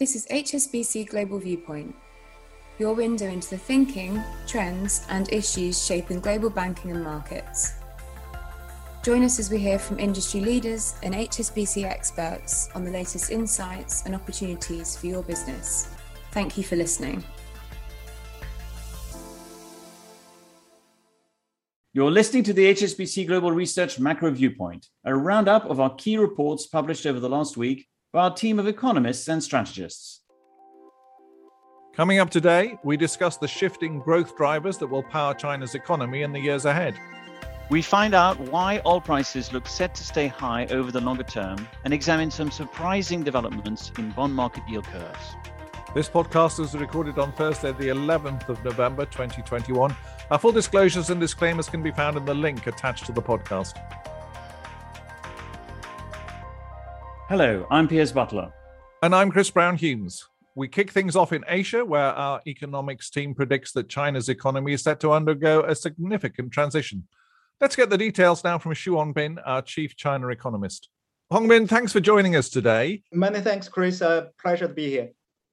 This is HSBC Global Viewpoint, your window into the thinking, trends, and issues shaping global banking and markets. Join us as we hear from industry leaders and HSBC experts on the latest insights and opportunities for your business. Thank you for listening. You're listening to the HSBC Global Research Macro Viewpoint, a roundup of our key reports published over the last week by our team of economists and strategists. Coming up today, we discuss the shifting growth drivers that will power China's economy in the years ahead. We find out why oil prices look set to stay high over the longer term and examine some surprising developments in bond market yield curves. This podcast was recorded on Thursday, the 11th of November 2021. Our full disclosures and disclaimers can be found in the link attached to the podcast. Hello, I'm Piers Butler. And I'm Chris Brown Humes. We kick things off in Asia, where our economics team predicts that China's economy is set to undergo a significant transition. Let's get the details now from Qu Hongbin, our chief China economist. Hongbin, thanks for joining us today. Many thanks, Chris. Uh, pleasure to be here.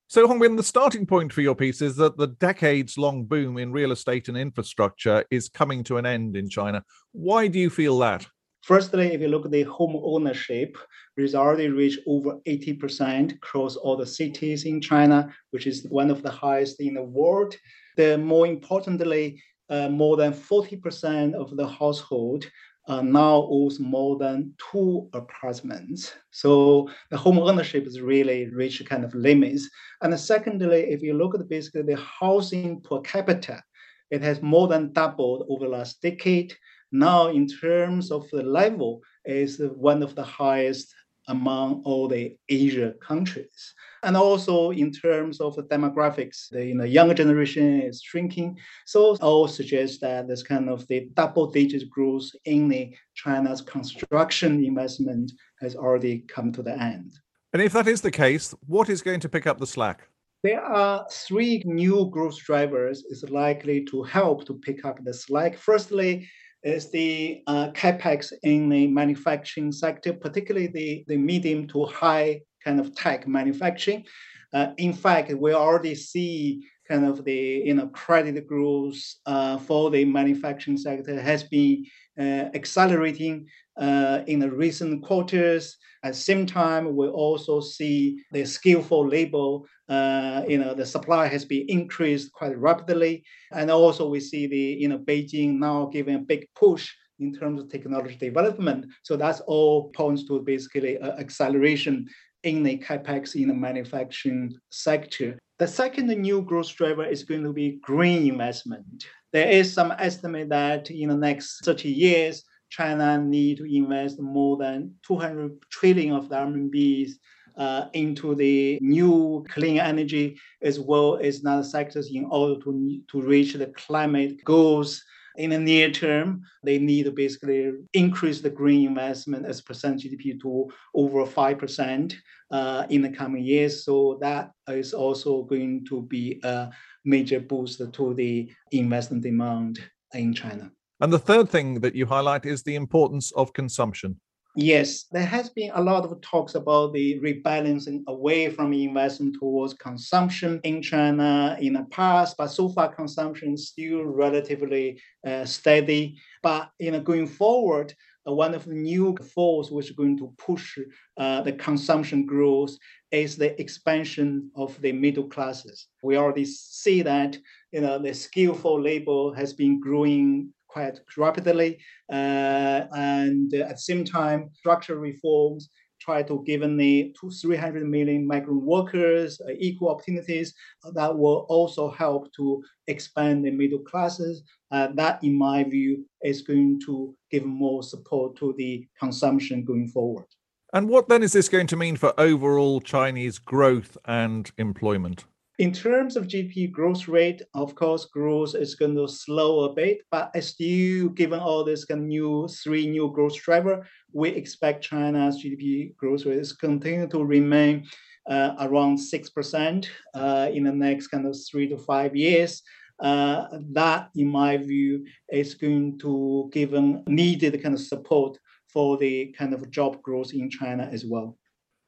So, Hongbin, the starting point for your piece is that the decades long boom in real estate and infrastructure is coming to an end in China. Why do you feel that? Firstly, if you look at the home ownership, it's already reached over 80% across all the cities in China, which is one of the highest in the world. The more importantly, uh, more than 40% of the household uh, now owns more than two apartments. So the home ownership has really reached kind of limits. And secondly, if you look at basically the housing per capita, it has more than doubled over the last decade now in terms of the level is one of the highest among all the Asia countries. And also in terms of the demographics, the you know, younger generation is shrinking. So all suggests that this kind of the double digit growth in the China's construction investment has already come to the end. And if that is the case, what is going to pick up the slack? There are three new growth drivers is likely to help to pick up the slack. Firstly, is the uh, capex in the manufacturing sector, particularly the, the medium to high kind of tech manufacturing. Uh, in fact, we already see kind of the you know credit growth uh, for the manufacturing sector has been uh, accelerating uh, in the recent quarters. At the same time, we also see the skillful labor, uh, you know, the supply has been increased quite rapidly. And also we see the, you know, Beijing now giving a big push in terms of technology development. So that's all points to basically acceleration in the capex in the manufacturing sector. The second new growth driver is going to be green investment. There is some estimate that in the next 30 years, China need to invest more than 200 trillion of the RMBs uh, into the new clean energy as well as other sectors in order to, to reach the climate goals in the near term, they need to basically increase the green investment as percent GDP to over 5% uh, in the coming years. So that is also going to be a major boost to the investment demand in China. And the third thing that you highlight is the importance of consumption. Yes, there has been a lot of talks about the rebalancing away from investment towards consumption in China in the past, but so far consumption is still relatively uh, steady. But you know, going forward, uh, one of the new forces which is going to push uh, the consumption growth is the expansion of the middle classes. We already see that you know the skillful labor has been growing quite rapidly. Uh, and at the same time, structural reforms try to give the two, 300 million migrant workers uh, equal opportunities that will also help to expand the middle classes. Uh, that, in my view, is going to give more support to the consumption going forward. And what then is this going to mean for overall Chinese growth and employment? In terms of GDP growth rate, of course, growth is going to slow a bit, but still, given all this kind of new three new growth driver, we expect China's GDP growth rate is continue to remain uh, around six percent uh, in the next kind of three to five years. Uh, that, in my view, is going to give needed kind of support for the kind of job growth in China as well.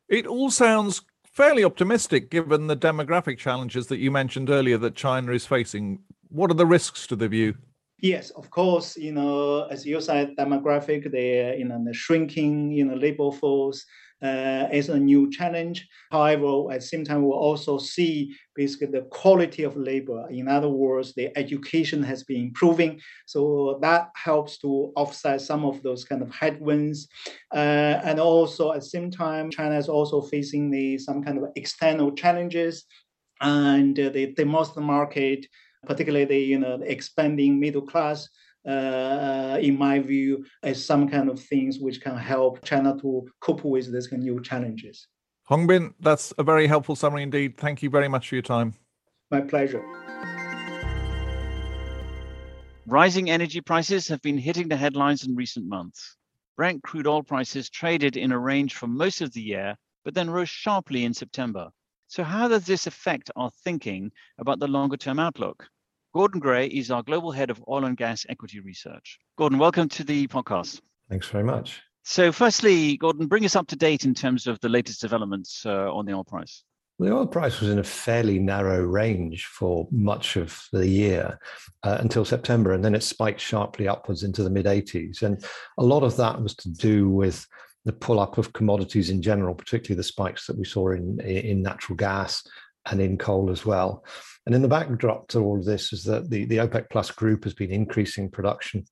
It all sounds fairly optimistic given the demographic challenges that you mentioned earlier that China is facing. What are the risks to the view? Yes, of course. You know, as you said, demographic, the you know the shrinking you know labor force uh, is a new challenge. However, at the same time, we'll also see basically the quality of labor. In other words, the education has been improving, so that helps to offset some of those kind of headwinds. Uh, and also at the same time, China is also facing the some kind of external challenges, and the domestic market particularly the you know the expanding middle class. Uh, in my view, as some kind of things which can help China to cope with these new challenges. Hongbin, that's a very helpful summary indeed. Thank you very much for your time. My pleasure. Rising energy prices have been hitting the headlines in recent months. Brent crude oil prices traded in a range for most of the year, but then rose sharply in September. So, how does this affect our thinking about the longer term outlook? Gordon Gray is our global head of oil and gas equity research. Gordon, welcome to the podcast. Thanks very much. So, firstly, Gordon, bring us up to date in terms of the latest developments uh, on the oil price. The oil price was in a fairly narrow range for much of the year uh, until September, and then it spiked sharply upwards into the mid 80s. And a lot of that was to do with the pull up of commodities in general, particularly the spikes that we saw in, in natural gas and in coal as well. And in the backdrop to all of this is that the, the OPEC Plus group has been increasing production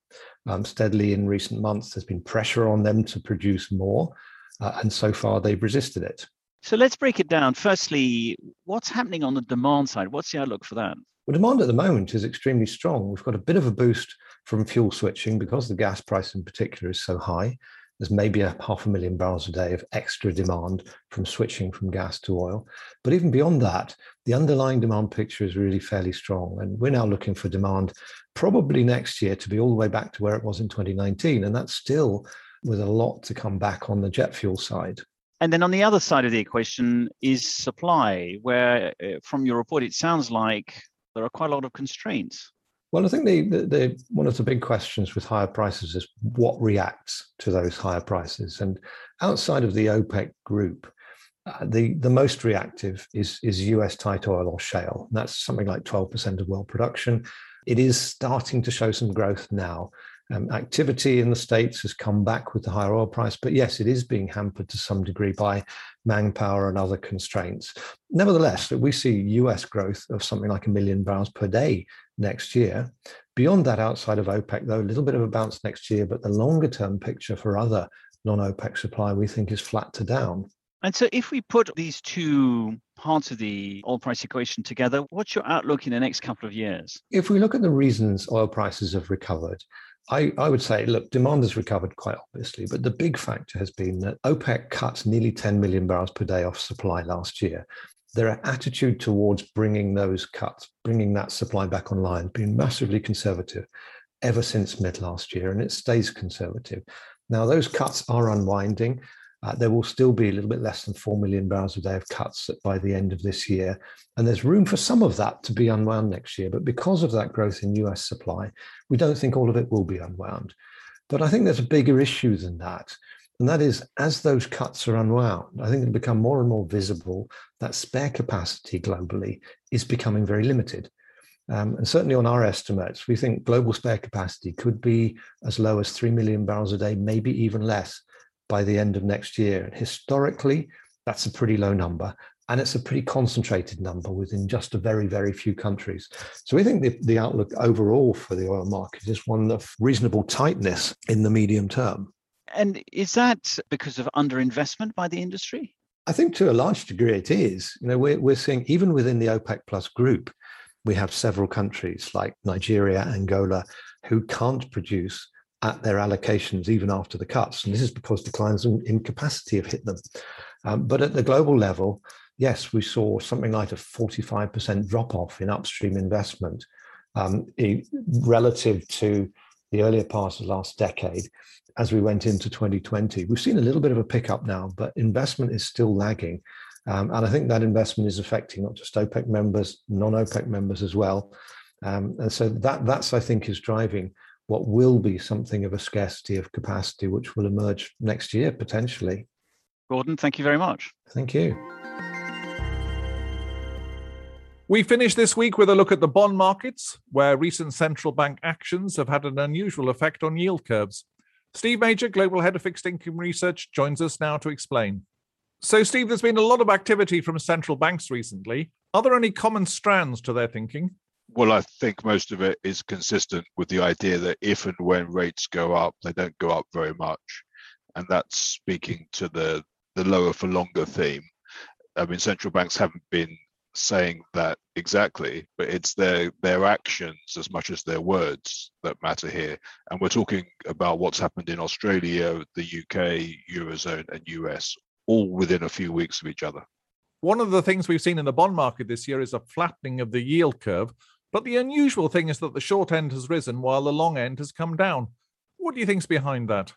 um, steadily in recent months. There's been pressure on them to produce more, uh, and so far they've resisted it. So let's break it down. Firstly, what's happening on the demand side? What's the outlook for that? Well, demand at the moment is extremely strong. We've got a bit of a boost from fuel switching because the gas price in particular is so high there's maybe a half a million barrels a day of extra demand from switching from gas to oil. But even beyond that, the underlying demand picture is really fairly strong. And we're now looking for demand probably next year to be all the way back to where it was in 2019. And that's still with a lot to come back on the jet fuel side. And then on the other side of the equation is supply, where uh, from your report, it sounds like there are quite a lot of constraints. Well, I think the, the, the, one of the big questions with higher prices is what reacts to those higher prices. And outside of the OPEC group, uh, the, the most reactive is, is US tight oil or shale. And that's something like 12% of world production. It is starting to show some growth now. Um, activity in the States has come back with the higher oil price, but yes, it is being hampered to some degree by manpower and other constraints. Nevertheless, we see US growth of something like a million barrels per day next year. Beyond that, outside of OPEC, though, a little bit of a bounce next year, but the longer term picture for other non OPEC supply we think is flat to down. And so, if we put these two parts of the oil price equation together, what's your outlook in the next couple of years? If we look at the reasons oil prices have recovered, I, I, would say, look, demand has recovered quite obviously, but the big factor has been that OPEC cut nearly 10 million barrels per day off supply last year their attitude towards bringing those cuts, bringing that supply back online, been massively conservative ever since mid last year, and it stays conservative. Now, those cuts are unwinding. Uh, there will still be a little bit less than 4 million barrels a day of cuts by the end of this year. And there's room for some of that to be unwound next year. But because of that growth in US supply, we don't think all of it will be unwound. But I think there's a bigger issue than that. And that is, as those cuts are unwound, I think it'll become more and more visible that spare capacity globally is becoming very limited. Um, and certainly on our estimates, we think global spare capacity could be as low as 3 million barrels a day, maybe even less by the end of next year. And historically, that's a pretty low number. And it's a pretty concentrated number within just a very, very few countries. So we think the, the outlook overall for the oil market is one of reasonable tightness in the medium term. And is that because of underinvestment by the industry? I think to a large degree it is. You know, we're, we're seeing even within the OPEC plus group, we have several countries like Nigeria, Angola, who can't produce at their allocations even after the cuts. And this is because declines in, in capacity have hit them. Um, but at the global level, yes, we saw something like a 45% drop off in upstream investment um, relative to the earlier part of the last decade as we went into 2020. We've seen a little bit of a pickup now, but investment is still lagging. Um, and I think that investment is affecting not just OPEC members, non OPEC members as well. Um, and so that that's I think is driving what will be something of a scarcity of capacity, which will emerge next year potentially. Gordon, thank you very much. Thank you. We finish this week with a look at the bond markets, where recent central bank actions have had an unusual effect on yield curves. Steve Major, Global Head of Fixed Income Research, joins us now to explain. So, Steve, there's been a lot of activity from central banks recently. Are there any common strands to their thinking? Well, I think most of it is consistent with the idea that if and when rates go up, they don't go up very much. And that's speaking to the, the lower for longer theme. I mean, central banks haven't been saying that exactly, but it's their their actions as much as their words that matter here. And we're talking about what's happened in Australia, the UK, Eurozone, and US, all within a few weeks of each other. One of the things we've seen in the bond market this year is a flattening of the yield curve. But the unusual thing is that the short end has risen while the long end has come down. What do you think's behind that?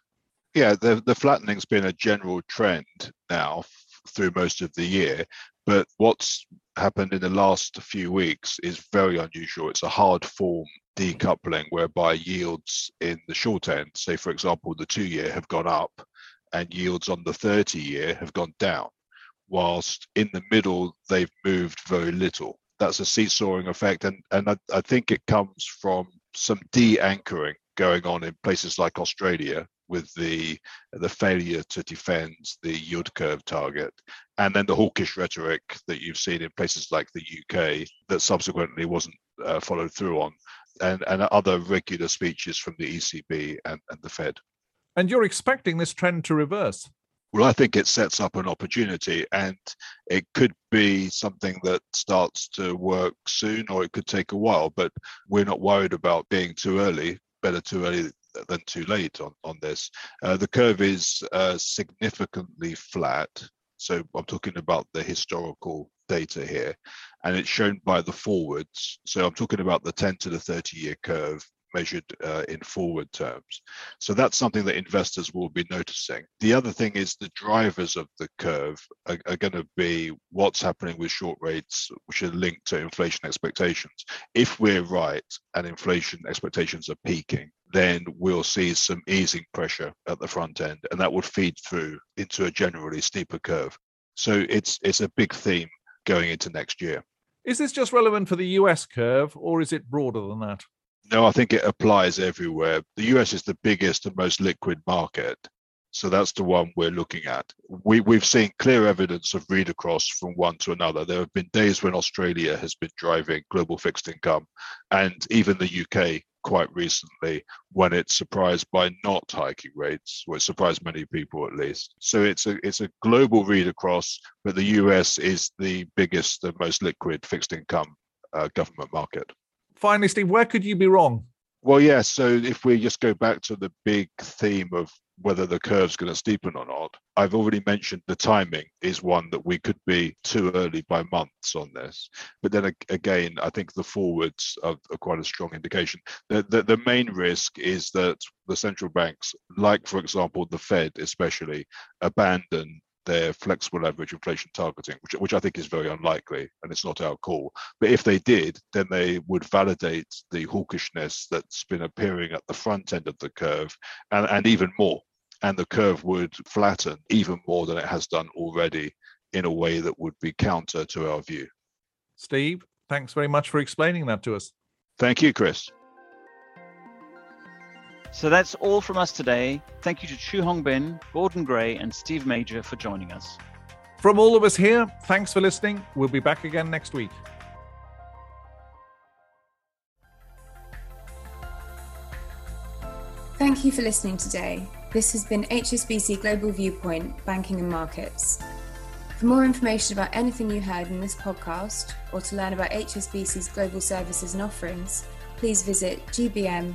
Yeah, the, the flattening's been a general trend now through most of the year. But what's happened in the last few weeks is very unusual. It's a hard form decoupling whereby yields in the short end, say for example, the two year have gone up and yields on the 30 year have gone down, whilst in the middle they've moved very little. That's a seesawing effect. And, and I, I think it comes from some de anchoring going on in places like Australia, with the the failure to defend the yield curve target, and then the hawkish rhetoric that you've seen in places like the UK that subsequently wasn't uh, followed through on, and and other regular speeches from the ECB and, and the Fed. And you're expecting this trend to reverse. Well, I think it sets up an opportunity, and it could be something that starts to work soon, or it could take a while. But we're not worried about being too early. Better too early than too late on, on this. Uh, the curve is uh, significantly flat. So I'm talking about the historical data here, and it's shown by the forwards. So I'm talking about the 10 to the 30 year curve measured uh, in forward terms. So that's something that investors will be noticing. The other thing is the drivers of the curve are, are going to be what's happening with short rates, which are linked to inflation expectations. If we're right and inflation expectations are peaking, then we'll see some easing pressure at the front end, and that would feed through into a generally steeper curve. So it's it's a big theme going into next year. Is this just relevant for the US curve, or is it broader than that? No, I think it applies everywhere. The US is the biggest and most liquid market. So that's the one we're looking at. We, we've seen clear evidence of read across from one to another. There have been days when Australia has been driving global fixed income, and even the UK quite recently when it's surprised by not hiking rates, it surprised many people at least. So it's a it's a global read across, but the US is the biggest and most liquid fixed income uh, government market finally, Steve, where could you be wrong? Well, yeah. So if we just go back to the big theme of whether the curve's going to steepen or not, I've already mentioned the timing is one that we could be too early by months on this. But then again, I think the forwards are, quite a strong indication. The, the, the main risk is that the central banks, like for example the Fed especially, abandon their flexible average inflation targeting, which, which I think is very unlikely and it's not our call. But if they did, then they would validate the hawkishness that's been appearing at the front end of the curve and, and even more. And the curve would flatten even more than it has done already in a way that would be counter to our view. Steve, thanks very much for explaining that to us. Thank you, Chris. So that's all from us today. Thank you to Qu Hongbin, Gordon Gray, and Steve Major for joining us. From all of us here, thanks for listening. We'll be back again next week. Thank you for listening today. This has been HSBC Global Viewpoint Banking and Markets. For more information about anything you heard in this podcast, or to learn about HSBC's global services and offerings, please visit gbm.hsbc.com.